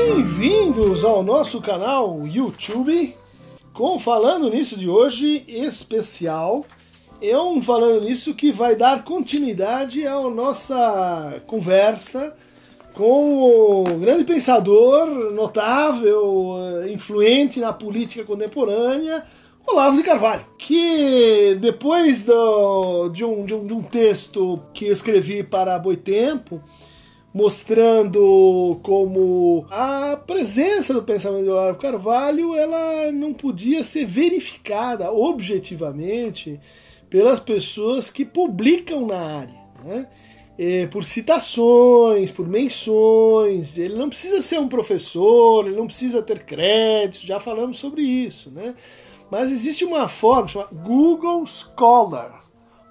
Bem-vindos ao nosso canal YouTube com Falando Nisso de hoje especial. É um Falando Nisso que vai dar continuidade à nossa conversa com o grande pensador, notável, influente na política contemporânea, Olavo de Carvalho, que depois do, de, um, de, um, de um texto que escrevi para Boitempo, mostrando como a presença do pensamento de Olavo Carvalho ela não podia ser verificada objetivamente pelas pessoas que publicam na área. Né? É, por citações, por menções, ele não precisa ser um professor, ele não precisa ter crédito, já falamos sobre isso, né? Mas existe uma forma chamada Google Scholar,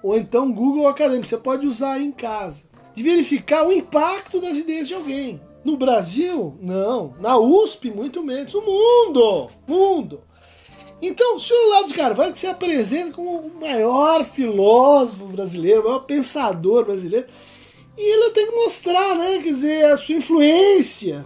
ou então Google Acadêmico, você pode usar em casa, de verificar o impacto das ideias de alguém. No Brasil, não. Na USP, muito menos. O mundo! Mundo! Então, o senhor Olavo de Carvalho que se apresenta como o maior filósofo brasileiro, o maior pensador brasileiro, e ele tem que mostrar, né, quer dizer, a sua influência.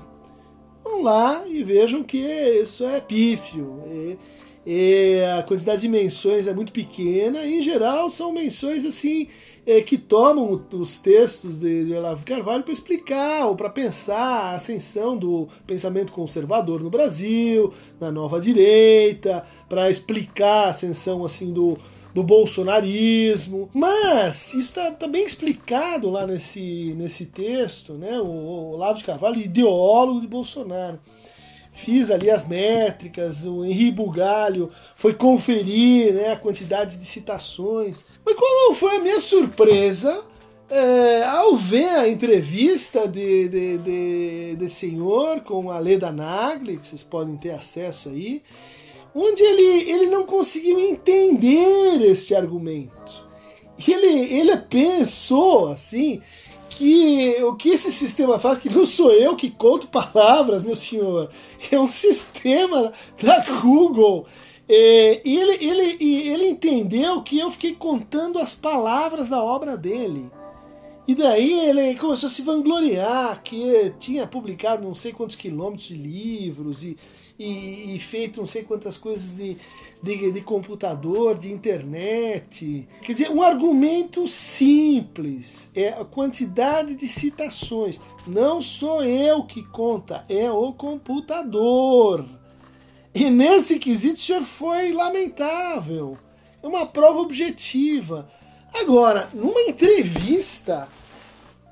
Vão lá e vejam que isso é pífio. E e a quantidade de menções é muito pequena, e, em geral são menções assim é, que tomam os textos de, de Olavo de Carvalho para explicar ou para pensar a ascensão do pensamento conservador no Brasil, na nova direita, para explicar a ascensão assim do, do bolsonarismo. Mas isso está tá bem explicado lá nesse, nesse texto, né? O, o Olavo de Carvalho, ideólogo de Bolsonaro fiz ali as métricas, o Henri Bugalho foi conferir né, a quantidade de citações. Mas qual foi a minha surpresa é, ao ver a entrevista de, de, de, de senhor com a Leda Nagli, que vocês podem ter acesso aí, onde ele, ele não conseguiu entender este argumento. Ele, ele pensou assim que o que esse sistema faz, que não sou eu que conto palavras, meu senhor, é um sistema da Google. É, e ele, ele, ele entendeu que eu fiquei contando as palavras da obra dele. E daí ele começou a se vangloriar que tinha publicado não sei quantos quilômetros de livros e, e, e feito não sei quantas coisas de, de, de, computador, de internet. Quer dizer, um argumento simples é a quantidade de citações. Não sou eu que conta, é o computador. E nesse quesito o senhor foi lamentável. É uma prova objetiva. Agora, numa entrevista,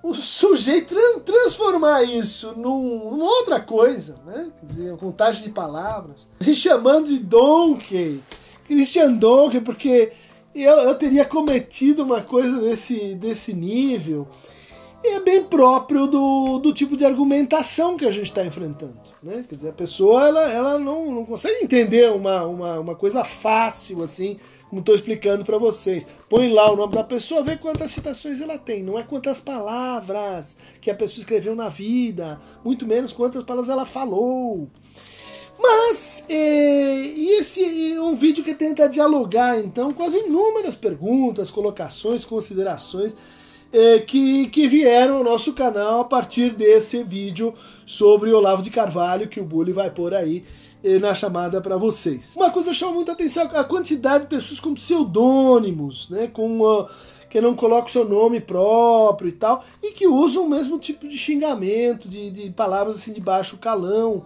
o sujeito transformar isso num, numa outra coisa, né? Quer dizer, contagem de palavras, me chamando de Donkey, Christian Donkey, porque eu, eu teria cometido uma coisa desse, desse nível. E é bem próprio do, do tipo de argumentação que a gente está enfrentando. Né? Quer dizer, a pessoa ela, ela não, não consegue entender uma, uma, uma coisa fácil assim como estou explicando para vocês. Põe lá o nome da pessoa, vê quantas citações ela tem, não é quantas palavras que a pessoa escreveu na vida, muito menos quantas palavras ela falou. Mas é, esse é um vídeo que tenta dialogar então com as inúmeras perguntas, colocações, considerações é, que, que vieram ao nosso canal a partir desse vídeo sobre Olavo de Carvalho que o Bully vai pôr aí eh, na chamada para vocês. Uma coisa chama muita atenção a quantidade de pessoas com pseudônimos, né, com uh, que não colocam seu nome próprio e tal, e que usam o mesmo tipo de xingamento, de, de palavras assim de baixo calão.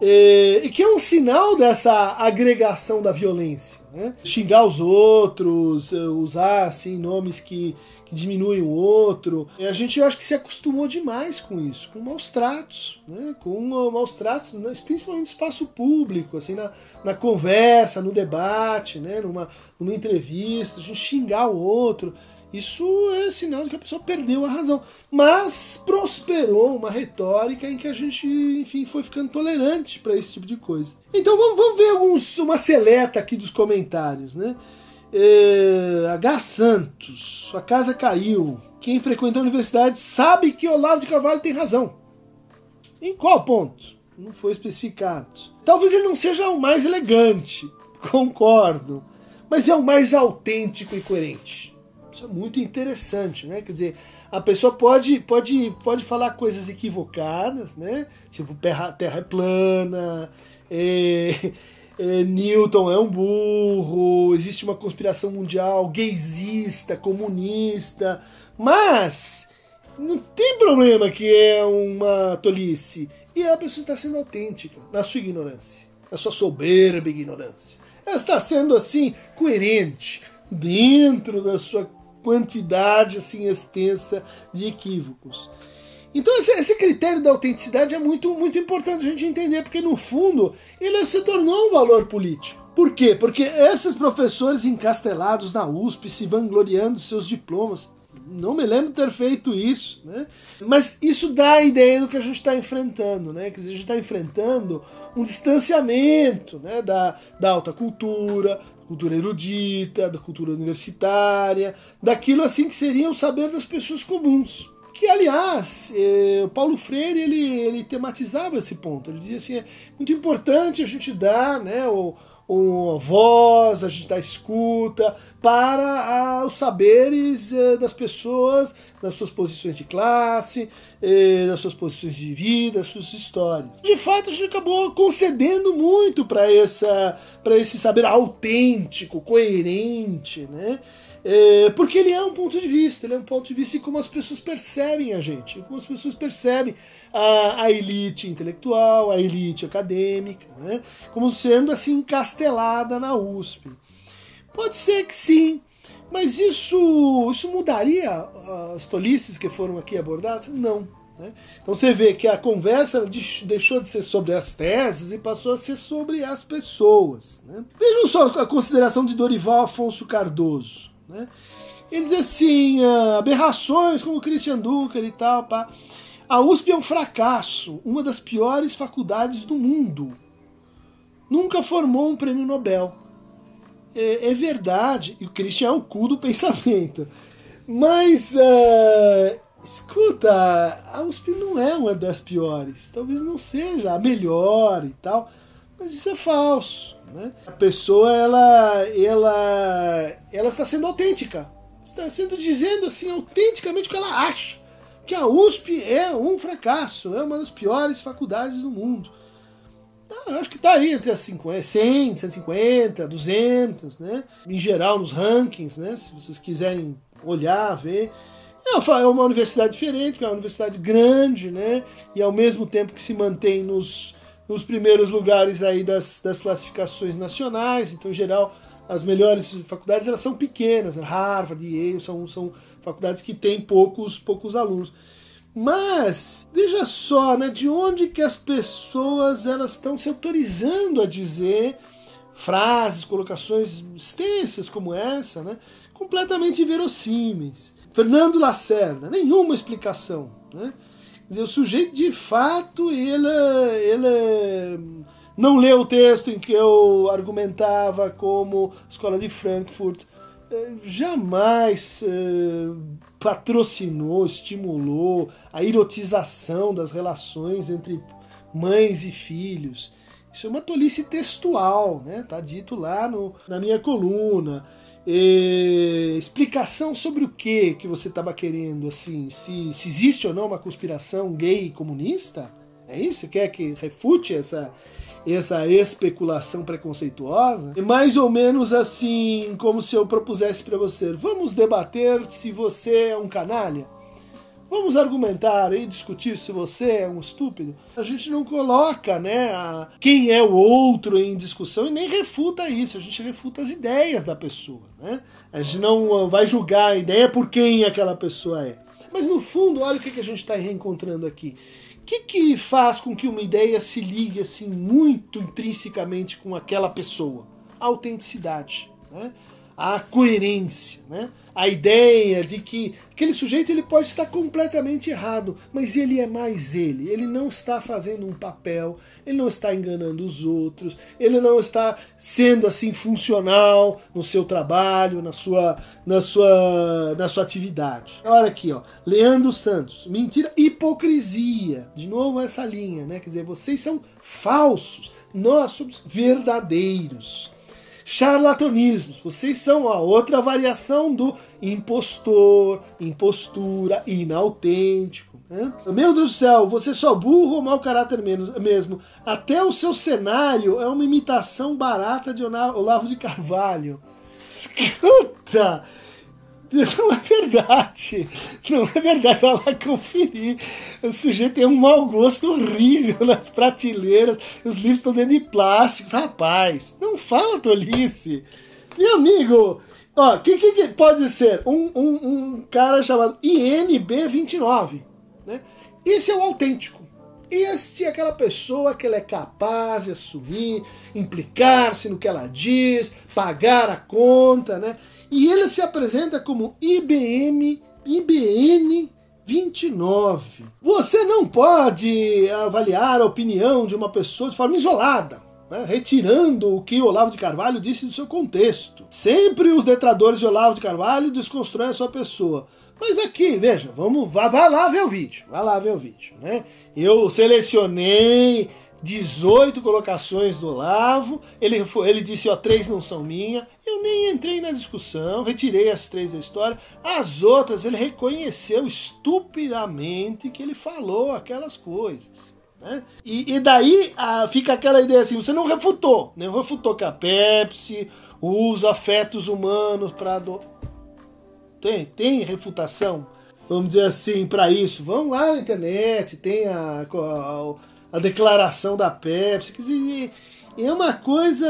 É, e que é um sinal dessa agregação da violência. Né? Xingar os outros, usar assim, nomes que, que diminuem o outro. E a gente acho que se acostumou demais com isso, com maus tratos, né? com maus tratos, né? principalmente no espaço público, assim, na, na conversa, no debate, né? numa, numa entrevista, a gente xingar o outro. Isso é sinal de que a pessoa perdeu a razão. Mas prosperou uma retórica em que a gente, enfim, foi ficando tolerante para esse tipo de coisa. Então vamos, vamos ver alguns, uma seleta aqui dos comentários, né? É, H. Santos, sua casa caiu. Quem frequentou a universidade sabe que Olavo de Carvalho tem razão. Em qual ponto? Não foi especificado. Talvez ele não seja o mais elegante, concordo, mas é o mais autêntico e coerente. Isso é muito interessante, né? Quer dizer, A pessoa pode, pode, pode falar coisas equivocadas, né? Tipo, terra, terra é plana, é, é, Newton é um burro, existe uma conspiração mundial gaysista, comunista, mas não tem problema que é uma tolice. E a pessoa está sendo autêntica na sua ignorância, na sua soberba ignorância. Ela está sendo assim coerente dentro da sua quantidade assim extensa de equívocos. Então esse, esse, critério da autenticidade é muito, muito importante a gente entender, porque no fundo ele se tornou um valor político. Por quê? Porque esses professores encastelados na USP, se vangloriando dos seus diplomas, não me lembro ter feito isso, né? Mas isso dá a ideia do que a gente está enfrentando, né? Dizer, a gente está enfrentando um distanciamento né? da, da alta cultura, cultura erudita, da cultura universitária, daquilo assim que seria o saber das pessoas comuns. Que, aliás, eh, Paulo Freire ele, ele tematizava esse ponto. Ele dizia assim: é muito importante a gente dar né, o, o, a voz, a gente dar escuta para os saberes eh, das pessoas, das suas posições de classe, eh, das suas posições de vida, das suas histórias. De fato, a gente acabou concedendo muito para esse saber autêntico, coerente, né? É, porque ele é um ponto de vista, ele é um ponto de vista e como as pessoas percebem a gente, como as pessoas percebem a, a elite intelectual, a elite acadêmica, né? como sendo assim encastelada na USP. Pode ser que sim, mas isso, isso mudaria as tolices que foram aqui abordadas? Não. Né? Então você vê que a conversa deixou de ser sobre as teses e passou a ser sobre as pessoas. Né? Vejam só a consideração de Dorival Afonso Cardoso. Né? Ele diz assim: ah, aberrações como Christian Dunker e tal. Pá. A USP é um fracasso, uma das piores faculdades do mundo. Nunca formou um prêmio Nobel é, é verdade, e o Christian é o cu do pensamento. Mas, uh, escuta, a USP não é uma das piores. Talvez não seja a melhor e tal, mas isso é falso. Né? A pessoa, ela, ela, ela está sendo autêntica. Está sendo dizendo assim, autenticamente o que ela acha. Que a USP é um fracasso, é uma das piores faculdades do mundo. Ah, acho que está aí entre as 50, 100, 150, 200, né? Em geral, nos rankings, né? Se vocês quiserem olhar, ver. É, é uma universidade diferente, é uma universidade grande, né? E ao mesmo tempo que se mantém nos, nos primeiros lugares aí das, das classificações nacionais. Então, em geral, as melhores faculdades elas são pequenas, Harvard, Yale, são, são faculdades que têm poucos, poucos alunos. Mas veja só, né, de onde que as pessoas elas estão se autorizando a dizer frases, colocações extensas como essa, né, completamente verossímeis. Fernando Lacerda, nenhuma explicação, né? O sujeito de fato ele, ele não leu o texto em que eu argumentava como escola de Frankfurt eh, jamais eh, patrocinou, estimulou a erotização das relações entre mães e filhos. Isso é uma tolice textual, né? Tá dito lá no, na minha coluna. Explicação sobre o que que você estava querendo, assim, se, se existe ou não uma conspiração gay comunista? É isso? Você quer que refute essa, essa especulação preconceituosa. É mais ou menos assim como se eu propusesse para você: vamos debater se você é um canalha? Vamos argumentar e discutir se você é um estúpido. A gente não coloca, né, a, quem é o outro em discussão e nem refuta isso. A gente refuta as ideias da pessoa, né? A gente não vai julgar a ideia por quem aquela pessoa é. Mas no fundo, olha o que a gente está reencontrando aqui que, que faz com que uma ideia se ligue assim muito intrinsecamente com aquela pessoa? A autenticidade, né? A coerência, né? a ideia de que aquele sujeito ele pode estar completamente errado, mas ele é mais ele. Ele não está fazendo um papel, ele não está enganando os outros, ele não está sendo assim funcional no seu trabalho, na sua, na sua, na sua atividade. Olha aqui, ó, Leandro Santos, mentira, hipocrisia. De novo essa linha, né? Quer dizer, vocês são falsos, nós somos verdadeiros. Charlatanismos. Vocês são a outra variação do impostor, impostura, inautêntico. Né? Meu Deus do céu, você só burro ou mau caráter mesmo. Até o seu cenário é uma imitação barata de Olavo de Carvalho. Escuta! Não é verdade. Não é verdade. Vai lá conferir. O sujeito tem um mau gosto horrível nas prateleiras. Os livros estão dentro de plásticos. Rapaz, não fala tolice. Meu amigo, ó, o que, que, pode ser? Um, um, um cara chamado INB29. Né? Esse é o autêntico. Este é aquela pessoa que ela é capaz de assumir, implicar-se no que ela diz, pagar a conta, né? E ele se apresenta como IBM, IBN 29. Você não pode avaliar a opinião de uma pessoa de forma isolada. Né, retirando o que Olavo de Carvalho disse do seu contexto. Sempre os detradores de Olavo de Carvalho desconstroem a sua pessoa. Mas aqui, veja, vamos, vá, vá lá ver o vídeo. Vá lá ver o vídeo, né? Eu selecionei 18 colocações do Olavo. Ele, ele disse, ó, três não são minha. Eu nem entrei na discussão, retirei as três da história. As outras ele reconheceu estupidamente que ele falou aquelas coisas. Né? E, e daí ah, fica aquela ideia assim: você não refutou, né? não refutou que a Pepsi usa afetos humanos para. Do... Tem, tem refutação, vamos dizer assim, para isso. Vão lá na internet, tem a, a a declaração da Pepsi. Quer dizer, é uma coisa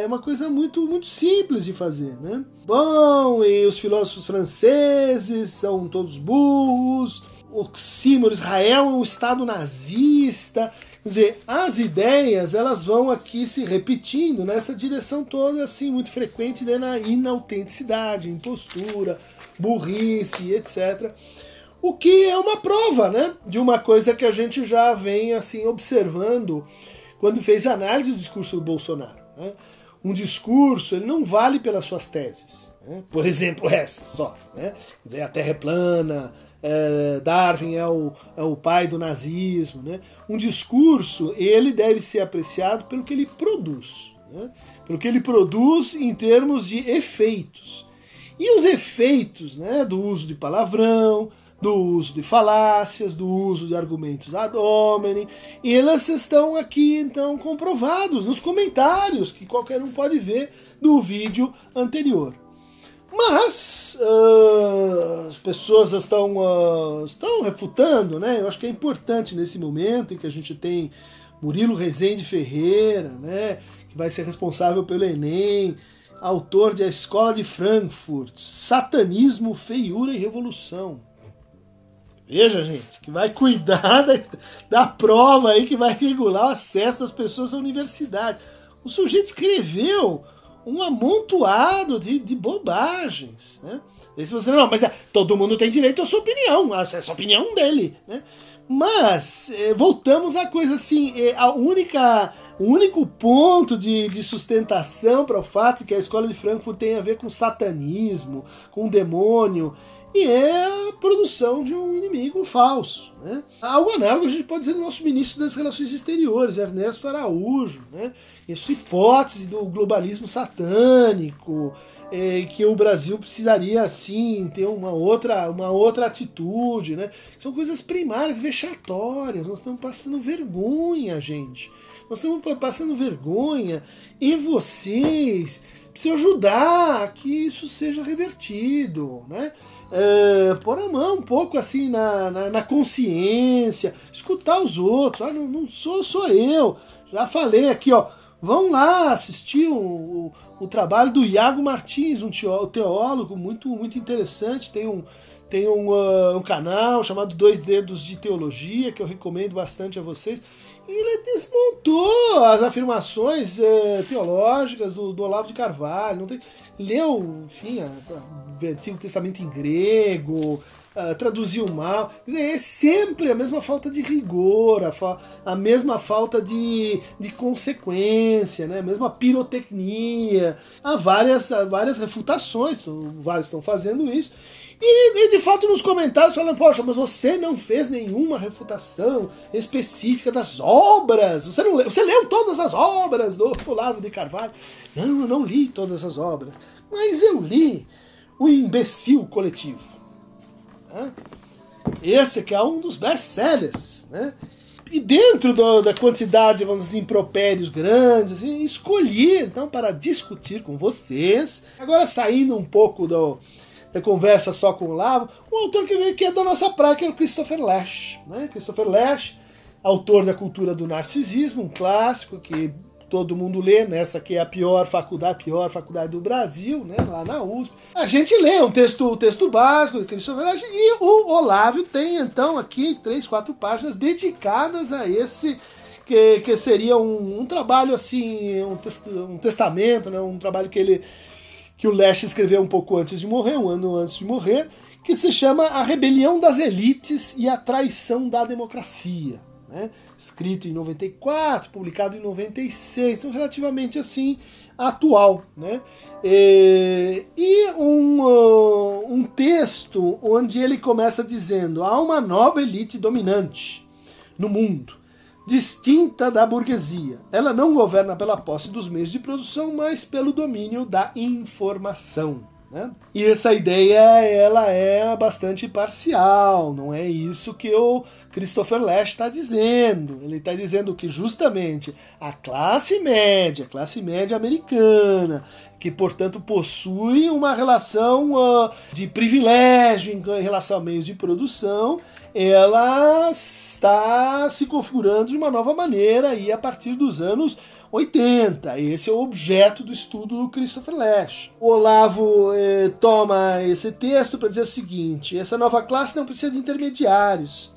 é uma coisa muito muito simples de fazer, né? Bom, e os filósofos franceses são todos burros. Oxímoro, Israel é um estado nazista. Quer dizer, as ideias elas vão aqui se repetindo nessa direção toda, assim, muito frequente né, na inautenticidade, impostura, burrice, etc. O que é uma prova, né, de uma coisa que a gente já vem assim observando quando fez análise do discurso do Bolsonaro. Né? Um discurso ele não vale pelas suas teses. Né? Por exemplo, essa só. Né? Dizer, a Terra é plana, é, Darwin é o, é o pai do nazismo. Né? Um discurso ele deve ser apreciado pelo que ele produz. Né? Pelo que ele produz em termos de efeitos. E os efeitos né, do uso de palavrão, do uso de falácias, do uso de argumentos ad hominem, e elas estão aqui então comprovados nos comentários que qualquer um pode ver do vídeo anterior. Mas uh, as pessoas estão, uh, estão refutando, né? Eu acho que é importante nesse momento em que a gente tem Murilo Rezende Ferreira, né? Que vai ser responsável pelo Enem, autor de A Escola de Frankfurt, Satanismo, Feiura e Revolução. Veja, gente, que vai cuidar da, da prova aí que vai regular o acesso das pessoas à universidade. O sujeito escreveu um amontoado de, de bobagens, né? Se você não, mas é, todo mundo tem direito à sua opinião, essa é a opinião dele, né? Mas é, voltamos à coisa assim, é, a única, o único ponto de, de sustentação para o fato que a escola de Frankfurt tem a ver com satanismo, com demônio e é a produção de um inimigo falso. Né? Algo análogo a gente pode dizer do nosso ministro das Relações Exteriores, Ernesto Araújo. Né? Essa hipótese do globalismo satânico, é, que o Brasil precisaria assim ter uma outra, uma outra atitude. Né? São coisas primárias, vexatórias. Nós estamos passando vergonha, gente. Nós estamos passando vergonha e vocês precisam ajudar a que isso seja revertido. Né? É, pôr a mão um pouco assim na, na, na consciência, escutar os outros. Ah, não, não, sou só eu. Já falei aqui, ó. Vão lá assistir o, o, o trabalho do Iago Martins, um teólogo muito, muito interessante. Tem um, tem um, uh, um canal chamado Dois Dedos de Teologia, que eu recomendo bastante a vocês. E ele desmontou as afirmações uh, teológicas do, do Olavo de Carvalho. Não tem, leu, enfim, o Antigo Testamento em grego, uh, traduziu mal. É sempre a mesma falta de rigor, a, fa a mesma falta de, de consequência, né? a mesma pirotecnia. Há várias, há várias refutações, vários estão fazendo isso. E, e, de fato nos comentários falando, poxa, mas você não fez nenhuma refutação específica das obras. Você não você leu todas as obras do Olavo de Carvalho. Não, eu não li todas as obras. Mas eu li o imbecil coletivo. Né? Esse que é um dos best-sellers. Né? E dentro do, da quantidade, vamos dizer, impropérios grandes, assim, escolhi então para discutir com vocês. Agora saindo um pouco do, da conversa só com o Lavo, um autor que veio que é da nossa praia, que é o Christopher Lash. Né? Christopher Lash, autor da Cultura do Narcisismo, um clássico que todo mundo lê, nessa que é a pior faculdade, a pior faculdade do Brasil, né, lá na USP. A gente lê um texto, um texto básico e o Olávio tem então aqui três, quatro páginas dedicadas a esse que, que seria um, um trabalho assim, um, test, um testamento, né, um trabalho que ele que o Lash escreveu um pouco antes de morrer, um ano antes de morrer, que se chama A Rebelião das Elites e a Traição da Democracia. Né? Escrito em 94, publicado em 96, então relativamente assim atual. Né? E, e um, uh, um texto onde ele começa dizendo: há uma nova elite dominante no mundo distinta da burguesia. Ela não governa pela posse dos meios de produção, mas pelo domínio da informação. Né? E essa ideia ela é bastante parcial, não é isso que o Christopher Lash está dizendo. Ele está dizendo que justamente a classe média, classe média americana, que portanto possui uma relação uh, de privilégio em relação a meios de produção, ela está se configurando de uma nova maneira a partir dos anos 80. Esse é o objeto do estudo do Christopher Lash. O Olavo eh, toma esse texto para dizer o seguinte: essa nova classe não precisa de intermediários.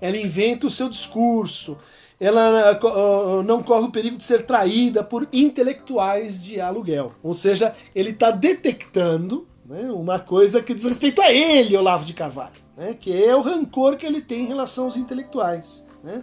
Ela inventa o seu discurso. Ela uh, não corre o perigo de ser traída por intelectuais de aluguel. Ou seja, ele está detectando né, uma coisa que diz respeito a ele, Olavo de Carvalho né, que é o rancor que ele tem em relação aos intelectuais. Né?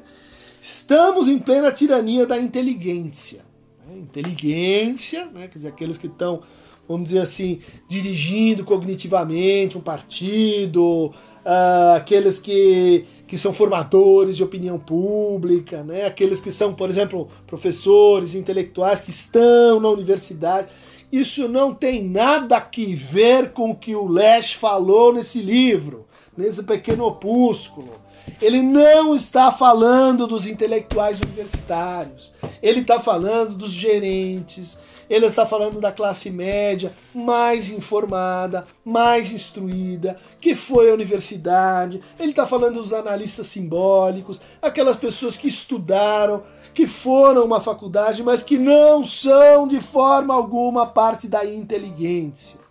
Estamos em plena tirania da inteligência. Né? Inteligência, né, quer dizer, aqueles que estão, vamos dizer assim, dirigindo cognitivamente um partido, uh, aqueles que, que são formadores de opinião pública, né, aqueles que são, por exemplo, professores, intelectuais que estão na universidade. Isso não tem nada a ver com o que o Lash falou nesse livro nesse pequeno opúsculo. Ele não está falando dos intelectuais universitários, ele está falando dos gerentes, ele está falando da classe média mais informada, mais instruída, que foi à universidade, ele está falando dos analistas simbólicos, aquelas pessoas que estudaram, que foram uma faculdade, mas que não são de forma alguma parte da inteligência.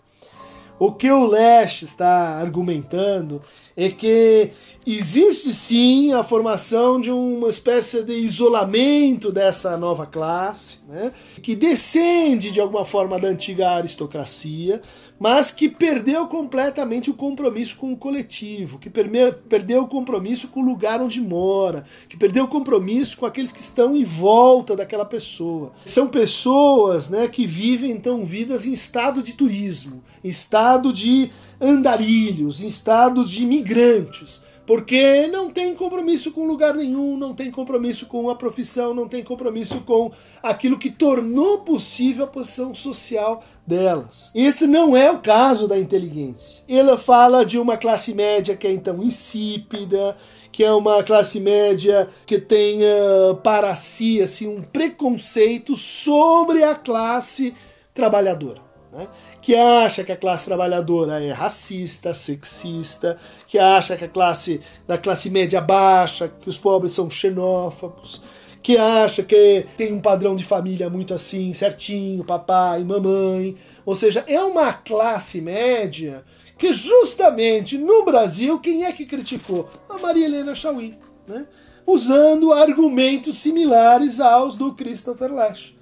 O que o Lash está argumentando é que existe sim a formação de uma espécie de isolamento dessa nova classe, né, que descende de alguma forma da antiga aristocracia, mas que perdeu completamente o compromisso com o coletivo, que perdeu o compromisso com o lugar onde mora, que perdeu o compromisso com aqueles que estão em volta daquela pessoa. São pessoas né, que vivem então vidas em estado de turismo, em estado de andarilhos, em estado de migrantes porque não tem compromisso com lugar nenhum, não tem compromisso com a profissão, não tem compromisso com aquilo que tornou possível a posição social delas. Esse não é o caso da inteligência. Ela fala de uma classe média que é então insípida, que é uma classe média que tem uh, para si assim, um preconceito sobre a classe trabalhadora. Né? Que acha que a classe trabalhadora é racista, sexista, que acha que a classe da classe média baixa, que os pobres são xenófobos, que acha que tem um padrão de família muito assim, certinho, papai, mamãe. Ou seja, é uma classe média que justamente no Brasil, quem é que criticou? A Maria Helena Chauí, né? usando argumentos similares aos do Christopher Lash.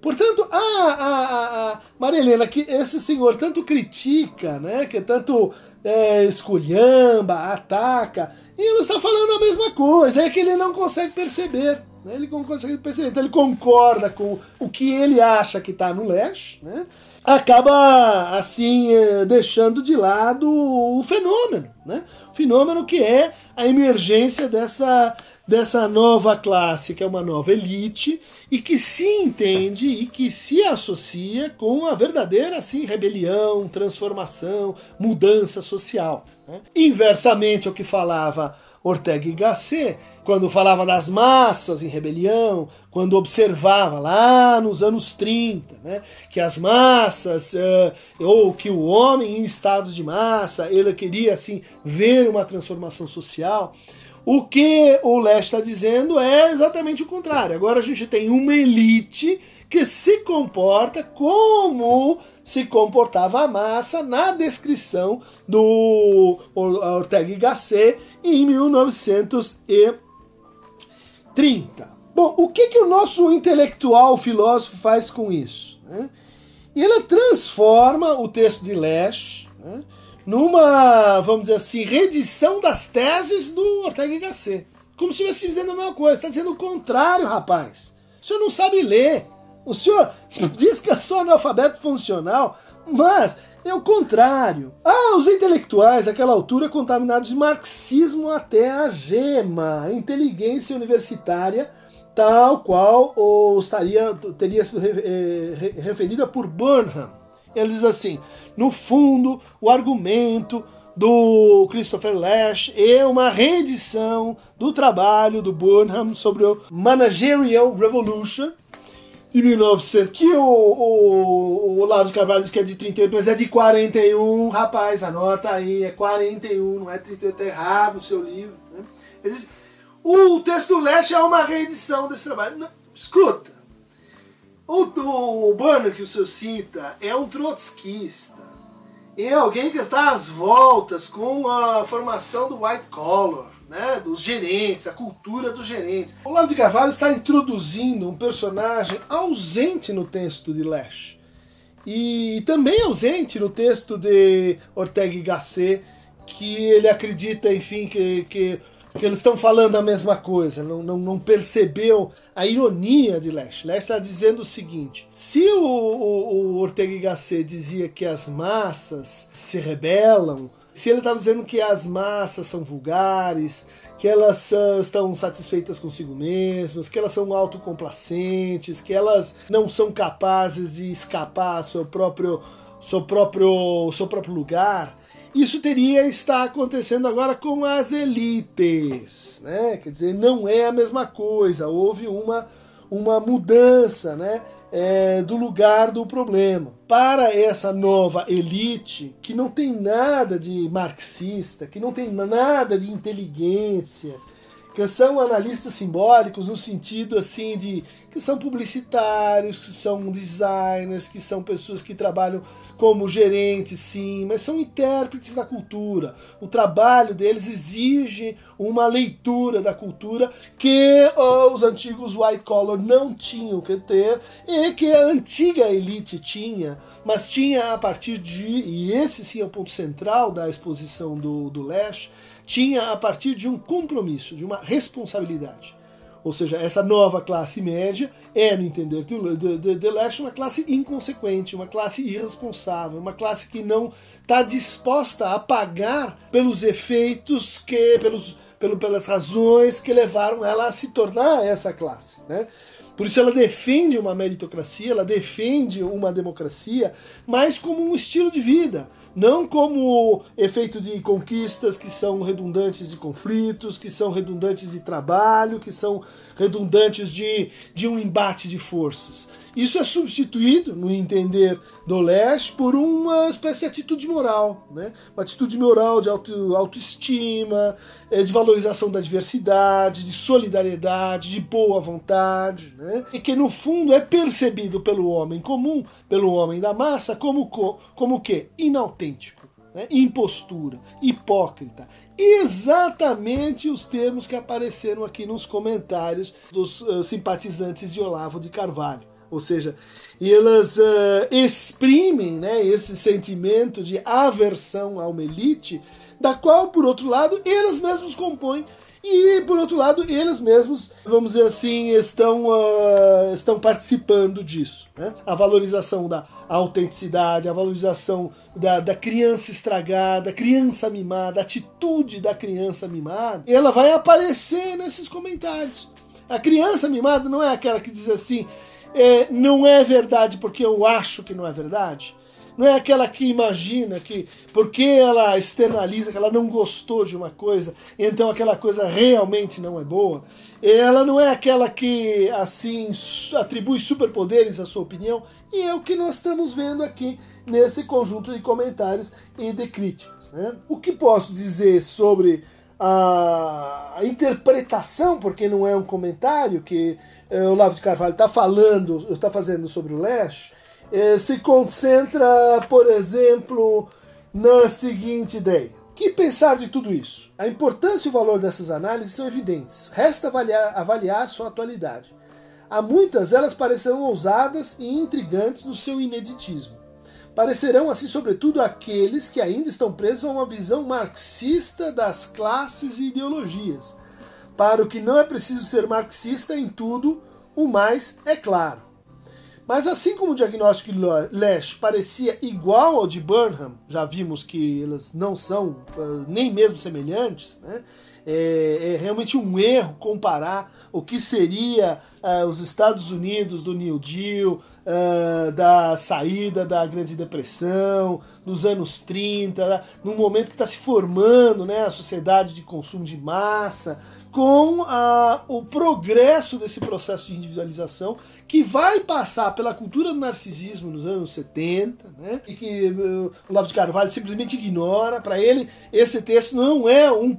Portanto, a, a, a Maria Helena, que esse senhor tanto critica, né, que tanto é, esculhamba, ataca, e ele está falando a mesma coisa, é que ele não consegue perceber. Né, ele não consegue perceber. Então ele concorda com o que ele acha que está no Lash, né? Acaba assim eh, deixando de lado o fenômeno, né? O fenômeno que é a emergência dessa dessa nova classe, que é uma nova elite e que se entende e que se associa com a verdadeira assim rebelião, transformação, mudança social. Né? Inversamente ao que falava Ortega y Gasset, quando falava das massas em rebelião, quando observava lá nos anos 30, né, que as massas, uh, ou que o homem em estado de massa, ele queria assim ver uma transformação social. O que o Leste está dizendo é exatamente o contrário. Agora a gente tem uma elite que se comporta como se comportava a massa na descrição do Ortega y Gasset em 1930. Bom, o que, que o nosso intelectual filósofo faz com isso? Né? Ele transforma o texto de Lesch né, numa, vamos dizer assim, reedição das teses do Ortega y Gasset. Como se estivesse dizendo a mesma coisa. Está dizendo o contrário, rapaz. O senhor não sabe ler. O senhor diz que é só analfabeto funcional, mas é o contrário. Ah, os intelectuais, àquela altura, contaminados de marxismo até a gema, inteligência universitária, tal qual ou estaria, teria sido eh, referida por Burnham. Ele diz assim: no fundo, o argumento do Christopher Lash é uma reedição do trabalho do Burnham sobre o Managerial Revolution de 1900, que o, o, o Olavo de Carvalho diz que é de 38, mas é de 41, rapaz, anota aí, é 41, não é 38, é errado o seu livro. Né? Ele diz, o texto Lash é uma reedição desse trabalho. Não, escuta, o, o Burnham que o senhor cita é um trotskista. É alguém que está às voltas com a formação do white collar, né, dos gerentes, a cultura dos gerentes. O Olavo de Carvalho está introduzindo um personagem ausente no texto de Lash. E também ausente no texto de Ortega y Gasset, que ele acredita, enfim, que, que que eles estão falando a mesma coisa, não, não, não percebeu a ironia de Lash. Lash está dizendo o seguinte: se o, o, o Ortega y Gasset dizia que as massas se rebelam, se ele estava dizendo que as massas são vulgares, que elas uh, estão satisfeitas consigo mesmas, que elas são autocomplacentes, que elas não são capazes de escapar ao seu próprio, seu próprio, seu próprio lugar isso teria estar acontecendo agora com as elites, né? Quer dizer, não é a mesma coisa. Houve uma, uma mudança, né? É, do lugar do problema. Para essa nova elite, que não tem nada de marxista, que não tem nada de inteligência, que são analistas simbólicos no sentido assim de que são publicitários, que são designers, que são pessoas que trabalham como gerentes, sim, mas são intérpretes da cultura. O trabalho deles exige uma leitura da cultura que oh, os antigos white collar não tinham que ter e que a antiga elite tinha, mas tinha a partir de, e esse sim é o ponto central da exposição do, do Lash, tinha a partir de um compromisso, de uma responsabilidade. Ou seja, essa nova classe média é, no entender de, de, de Lash, uma classe inconsequente, uma classe irresponsável, uma classe que não está disposta a pagar pelos efeitos que, pelos, pelo, pelas razões que levaram ela a se tornar essa classe. Né? Por isso ela defende uma meritocracia, ela defende uma democracia, mas como um estilo de vida não como efeito de conquistas que são redundantes de conflitos, que são redundantes de trabalho, que são redundantes de, de um embate de forças. Isso é substituído, no entender do Leste, por uma espécie de atitude moral, né? uma atitude moral de auto, autoestima, eh, de valorização da diversidade, de solidariedade, de boa vontade, né? e que no fundo é percebido pelo homem comum, pelo homem da massa, como, como o quê? Inautêntico, né? impostura, hipócrita, exatamente os termos que apareceram aqui nos comentários dos uh, simpatizantes de Olavo de Carvalho. Ou seja, elas uh, exprimem né, esse sentimento de aversão a uma elite, da qual, por outro lado, eles mesmos compõem. E, por outro lado, eles mesmos, vamos dizer assim, estão, uh, estão participando disso. Né? A valorização da autenticidade, a valorização da, da criança estragada, criança mimada, a atitude da criança mimada, ela vai aparecer nesses comentários. A criança mimada não é aquela que diz assim, é, não é verdade porque eu acho que não é verdade. Não é aquela que imagina que porque ela externaliza que ela não gostou de uma coisa, então aquela coisa realmente não é boa. Ela não é aquela que assim atribui superpoderes à sua opinião, e é o que nós estamos vendo aqui nesse conjunto de comentários e de críticas. Né? O que posso dizer sobre a, interpretação, porque não é um comentário que o Lavo de Carvalho está falando, está fazendo sobre o Lash, eh, se concentra, por exemplo, na seguinte ideia. Que pensar de tudo isso? A importância e o valor dessas análises são evidentes. Resta avaliar, avaliar sua atualidade. Há muitas, elas parecerão ousadas e intrigantes no seu ineditismo. Parecerão assim, sobretudo, aqueles que ainda estão presos a uma visão marxista das classes e ideologias. Para o que não é preciso ser marxista em tudo, o mais é claro. Mas assim como o diagnóstico de Lash parecia igual ao de Burnham, já vimos que elas não são uh, nem mesmo semelhantes, né? é, é, realmente um erro comparar o que seria uh, os Estados Unidos do New Deal, uh, da saída da Grande Depressão, nos anos 30, no momento que está se formando né, a sociedade de consumo de massa, com a, o progresso desse processo de individualização que vai passar pela cultura do narcisismo nos anos 70, né? e que uh, o Lavo de Carvalho simplesmente ignora. Para ele, esse texto não é um,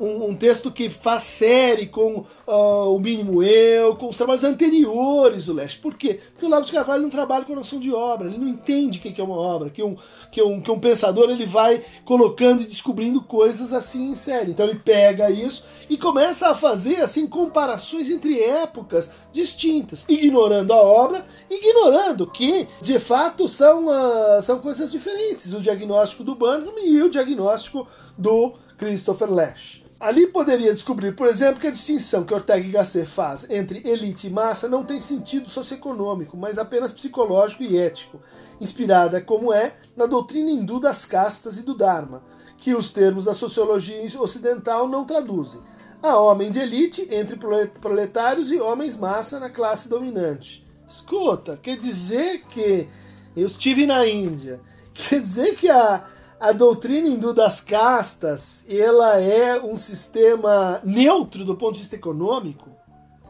um, um, texto que faz série com uh, o mínimo eu, com os trabalhos anteriores do Leste. Por quê? Porque o Lavo de Carvalho não trabalha com noção de obra, ele não entende o que é uma obra, que um, que um, que um pensador ele vai colocando e descobrindo coisas assim em série. Então ele pega isso e começa a fazer assim comparações entre épocas distintas, ignorando a obra, ignorando que de fato são, uh, são coisas diferentes, o diagnóstico do Burnham e o diagnóstico do Christopher Lash. Ali poderia descobrir, por exemplo, que a distinção que Ortega y Gasset faz entre elite e massa não tem sentido socioeconômico, mas apenas psicológico e ético, inspirada, como é, na doutrina hindu das castas e do Dharma, que os termos da sociologia ocidental não traduzem. Há homem de elite entre proletários e homens massa na classe dominante. Escuta, quer dizer que eu estive na Índia, quer dizer que a a doutrina hindu das castas, ela é um sistema neutro do ponto de vista econômico.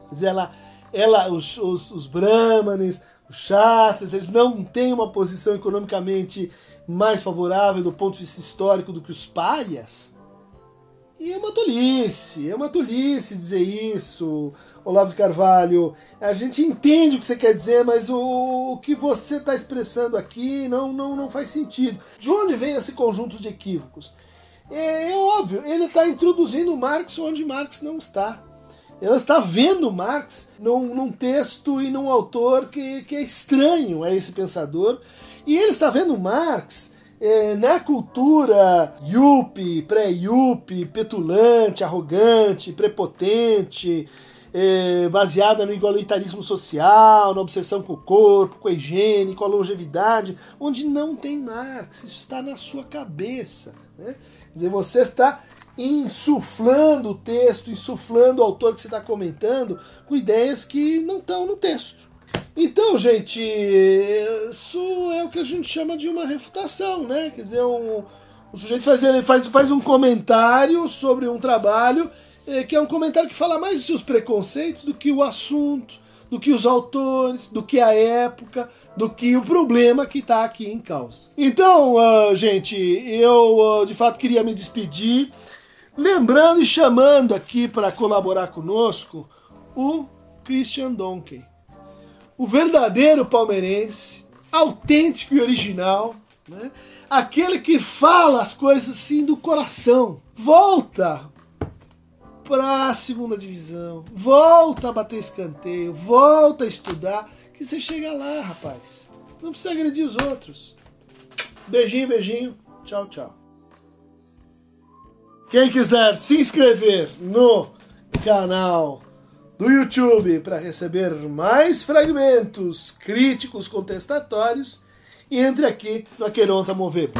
Quer dizer, ela, ela os, os, os brahmanes, os chatras, eles não têm uma posição economicamente mais favorável do ponto de vista histórico do que os párias. E é uma tolice, é uma tolice dizer isso. Olavo de Carvalho, a gente entende o que você quer dizer, mas o, o que você está expressando aqui não, não, não faz sentido. De onde vem esse conjunto de equívocos? É, é óbvio, ele está introduzindo Marx onde Marx não está. Ela está vendo Marx num, num, texto e num autor que, que é estranho a esse pensador, e ele está vendo Marx é, na cultura yuppie, pré-yuppie, petulante, arrogante, prepotente, é, baseada no igualitarismo social, na obsessão com o corpo, com a higiene, com a longevidade, onde não tem Marx. Isso está na sua cabeça. Né? Quer dizer, você está insuflando o texto, insuflando o autor que você está comentando com ideias que não estão no texto. Então, gente, isso é o que a gente chama de uma refutação, né? Quer dizer, um, o sujeito faz, ele faz, faz um comentário sobre um trabalho é, que é um comentário que fala mais dos seus preconceitos do que o assunto, do que os autores, do que a época, do que o problema que está aqui em causa. Então, uh, gente, eu uh, de fato queria me despedir, lembrando e chamando aqui para colaborar conosco o Christian Donkey, o verdadeiro palmeirense, autêntico e original, né? aquele que fala as coisas assim do coração. Volta para a segunda divisão, volta a bater escanteio, volta a estudar, que você chega lá, rapaz. Não precisa agredir os outros. Beijinho, beijinho. Tchau, tchau. Quem quiser se inscrever no canal do YouTube para receber mais fragmentos críticos contestatórios, entre aqui no Aqueronta Movebo.